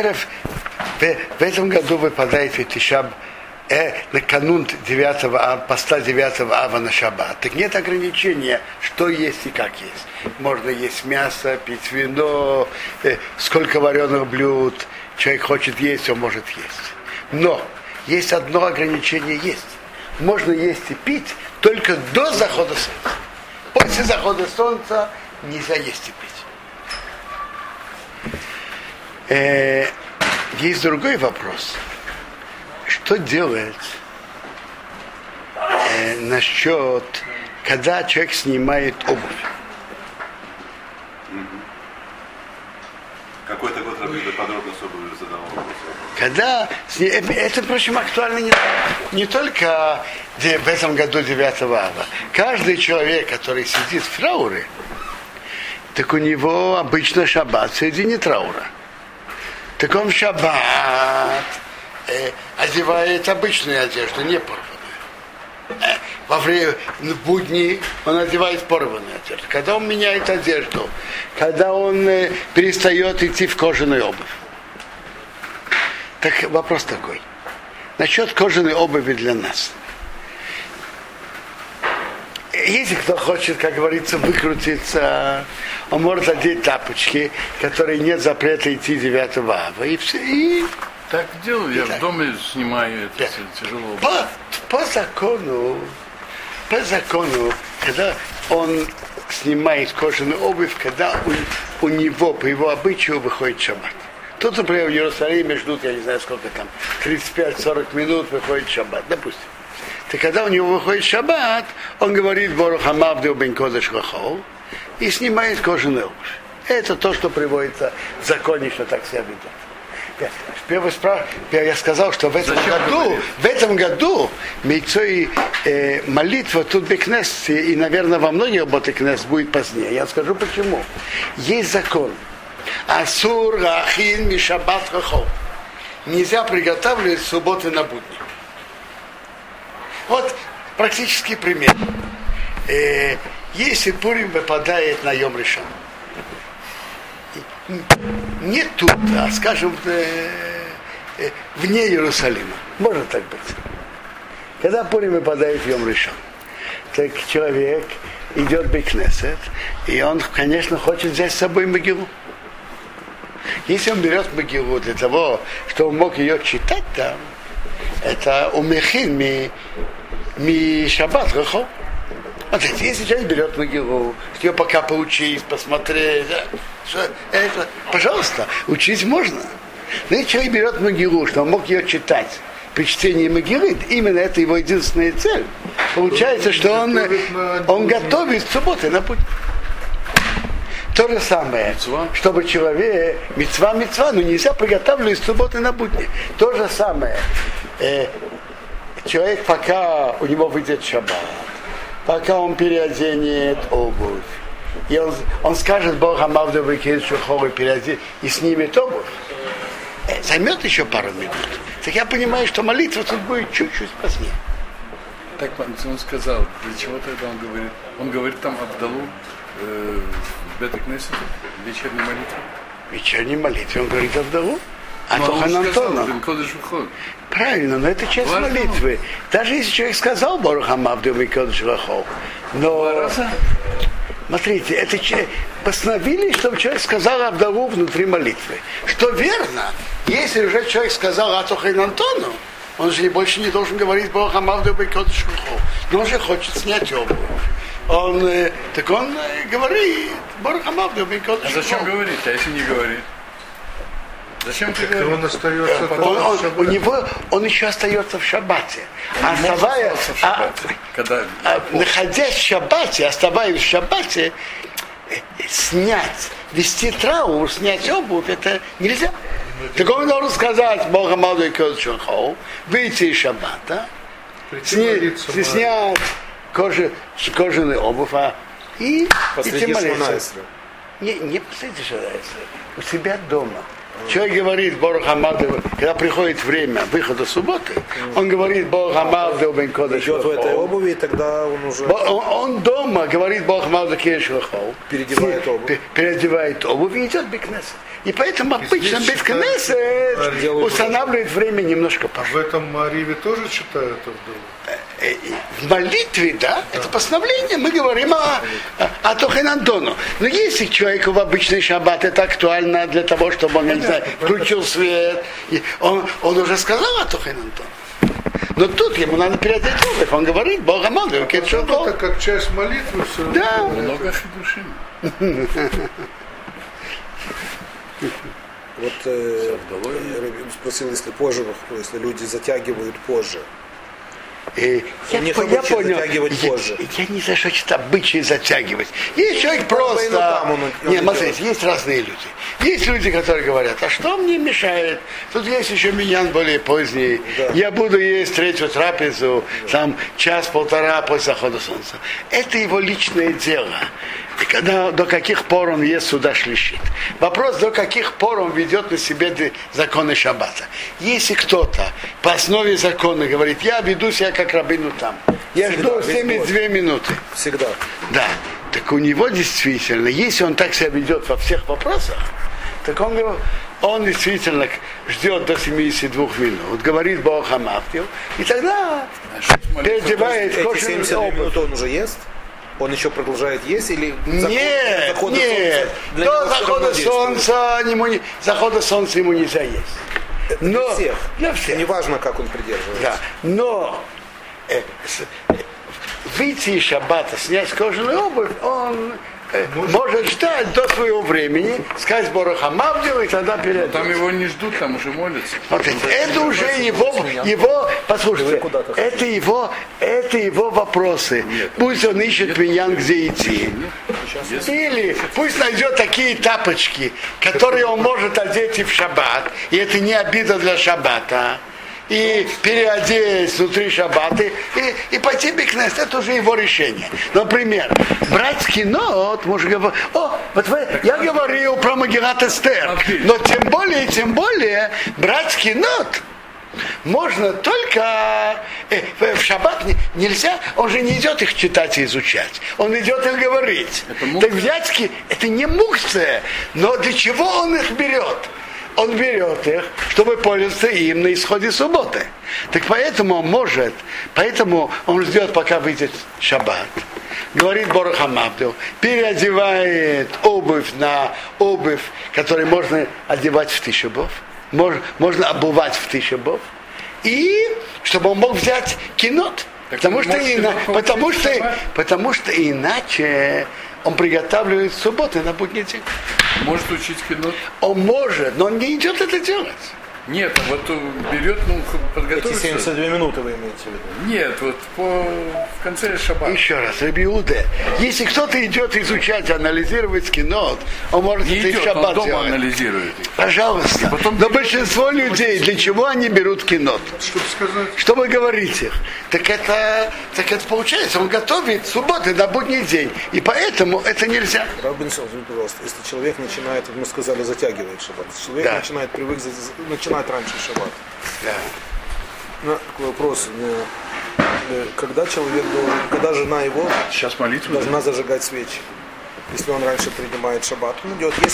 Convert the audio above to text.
Эрев в, этом году выпадает ведь Тишаб э, на канун 9 ава, поста 9 ава на шаббат. Так нет ограничения, что есть и как есть. Можно есть мясо, пить вино, э, сколько вареных блюд человек хочет есть, он может есть. Но есть одно ограничение есть. Можно есть и пить только до захода солнца. После захода солнца нельзя есть и пить. Э, есть другой вопрос. Что делать э, насчет, когда человек снимает обувь? Какой-то год Рабида подробно с обувью задавал вопрос. Когда, это, впрочем, актуально не, не только в этом году 9 ава. Каждый человек, который сидит в трауре, так у него обычно шаббат в середине траура. Так он в шаббат э, одевает обычную одежду, не порванную. Э, во время будни он одевает порванную одежду. Когда он меняет одежду, когда он э, перестает идти в кожаную обувь. Так вопрос такой. Насчет кожаной обуви для нас. Если кто хочет, как говорится, выкрутиться, он может одеть тапочки, которые нет запрета идти 9 ава. И все. И Так делаю, я Так. в доме снимаю, это Да. тяжело. по, по закону, по закону, когда он снимает кожаную обувь, когда у, у него, по его обычаю, выходит шаббат. Тут, например, в Иерусалиме ждут, я не знаю сколько там, 35-40 минут выходит шаббат, допустим. Так когда у него выходит шаббат, он говорит Бору Хамавду бен Кодыш Рахол и снимает кожаную обувь. Это то, что приводится в законе, что так себя ведет. Я- Первый спраш... Я сказал, что в этом Зачем году, в этом году мейцо и э, молитва тут бекнес, и, наверное, во многих ботекнес будет позднее. Я скажу почему. Есть закон. Асур рахин мишабат рахол. Нельзя приготавливать субботы на будни. Вот практический пример. Э, если Пурим выпадает на Йом не тут, а, скажем, э, э, вне Иерусалима. Может так быть. Когда Пурим выпадает в Йом так человек идет в Бекнесет, и он, конечно, хочет взять с собой Могилу. Если он берет Могилу для того, чтобы он мог ее читать там, это умехин ми, ми шаббат рахо. Вот если человек берет Могилу, ее пока поучить, посмотреть, что это, пожалуйста, учить можно. Но если человек берет Могилу, что он мог ее читать, при чтении Могилы, именно это его единственная цель. Получается, что он, он готовит субботы на путь. То же самое, чтобы человек, мецва, мецва, но нельзя приготавливать субботы на будни. То же самое, э, человек, пока у него выйдет шаббат, пока он переоденет обувь, и он, он скажет Бог Амавду Шухову переодет и снимет обувь, э, займет еще пару минут. Так я понимаю, что молитва тут будет чуть-чуть позднее. Так он сказал, для чего тогда он говорит? Он говорит там Абдалу э, в Бетекнесете, вечерней молитве. Вечерней молитве он говорит Авдалу, а то он сказал, Ханантона. Бен Кодыш Выход. Правильно, но это часть Важно. молитвы. Даже если человек сказал Боруха Мавду Микодыш Рахов, но... Смотрите, это че- постановили, чтобы человек сказал Абдаву внутри молитвы. Что верно, если уже человек сказал Атохайн Антону, он же больше не должен говорить Бога Мавду Микодыш Рахов. Но он же хочет снять обувь. Он, э, так он э, говорит Микодыш А зачем говорить, а если не говорит? Зачем ты говоришь? Он остается Он, он- у него, он еще остается в шаббате. А оставая, в а- шаббате, когда а, находясь в шаббате, оставаясь в шаббате, э, э, снять, вести траур, снять обувь, это нельзя. Так он должен сказать Бога молодой Кодшухоу, выйти из шаббата, сни- снять кожи, кожаный обувь, а, и идти молиться. Не, не посреди Шмонайсера, у себя дома. Человек говорит Борох Амадов, когда приходит время выхода субботы, он говорит Борох Амадов бен Кодеш Идет в этой обуви, и тогда он уже Бо- Он, он дома говорит Бог Малда Кешвахол. Переодевает обувь. Переодевает обувь и идет Бекнесет. И поэтому обычно Бекнесет устанавливает время немножко А позже. в этом Ариве тоже читают Авдалу? В молитве, да, это постановление, мы говорим о, о, о Тохен Антону. Но если человеку в обычный шаббат это актуально для того, чтобы он, я не знаю, включил свет, он, он уже сказал о Тохен Антону. Но тут ему надо переодеть обувь. Он говорит, Бога молду, Ну, Это как часть молитвы все равно. Да. Много хидушим. Вот э, я спросил, если позже, если люди затягивают позже. И я, них по- я понял, затягивать я, позже. я не знаю, что это обычай затягивать. Есть человек ну, просто... там он- он не, смотрите, есть разные люди. Есть люди, которые говорят, а что мне мешает? Тут есть еще миньян более поздний. Да. Я буду есть третью трапезу, там час-полтора после захода солнца. Это его личное дело. И когда, до каких пор он ест сюда шлищит. Вопрос, до каких пор он ведет на себе законы шаббата. Если кто-то по основе закона говорит, я веду себя как рабину там, я Всегда, жду весь 72 минуты. Всегда. Да, так у него действительно, если он так себя ведет во всех вопросах, так он, он действительно ждет до 72 минут, говорит Бог Хамавтил, и тогда переодевает Эти кожаную 72 обувь. минуты он уже ест? Он еще продолжает есть или закон- Нет, захода нет, солнца до захода солнца, ему не, захода солнца ему нельзя есть. Но, Для всех. Для всех. Неважно, как он придерживается. Да, но э, с- выйти из шаббата, снять кожаную обувь, он э, может ждать до своего времени, сказать Бороха Мавдил, и тогда перед. Там его не ждут, там уже молятся. Смотрите, это уже его, его, послушайте, это его, это его вопросы. Пусть он ищет меня, где идти. Или пусть найдет такие тапочки, которые он может одеть и в шаббат, и это не обида для шаббата. И переодеть внутри шаббата и, и пойти бикнест, это уже его решение. Например, брать кино, мы же говорим, о, вот вы, я говорил про Магират Эстер, но тем более, тем более, брать кино можно только э, в в шаббат не- нельзя, он же не идет их читать и изучать, он идет их говорить. Это мукция. Так взять это не мукция, но для чего он их берет? Он берет их, чтобы пользоваться им на исходе субботы. Так поэтому он может, поэтому он ждет, пока выйдет шаббат. Говорит Борохамабду, переодевает обувь на обувь, которую можно одевать в тысячебов, можно, можно обувать в тысячебов, и чтобы он мог взять кинот. Так Потому что, ина- потому, что, потому что иначе он приготавливает субботы на будний день. Может учить кино? Он может, но он не идет это делать. Нет, а вот он берет, ну, Эти подготовится. 72 минуты вы имеете в виду? Нет, вот по, в конце шаббата. Еще раз, Рабиуде, если кто-то идет изучать, анализировать кино, он может Не это и в идет, он шаббат дома делать. анализирует. Пожалуйста. потом Но большинство людей, для чего они берут кино? Чтобы сказать, Чтобы говорить их. Так это, так это получается, он готовит субботы на будний день. И поэтому это нельзя. Робинсон, извините, пожалуйста, если человек начинает, мы сказали, затягивает шаббат, человек Да. начинает привык, за- начинает раньше шаббат. Да. Ну, такой вопрос, ну, э, когда человек должен, когда жена его Сейчас молитву. должна зажигать свечи? Если он раньше принимает шаббат, он идет, если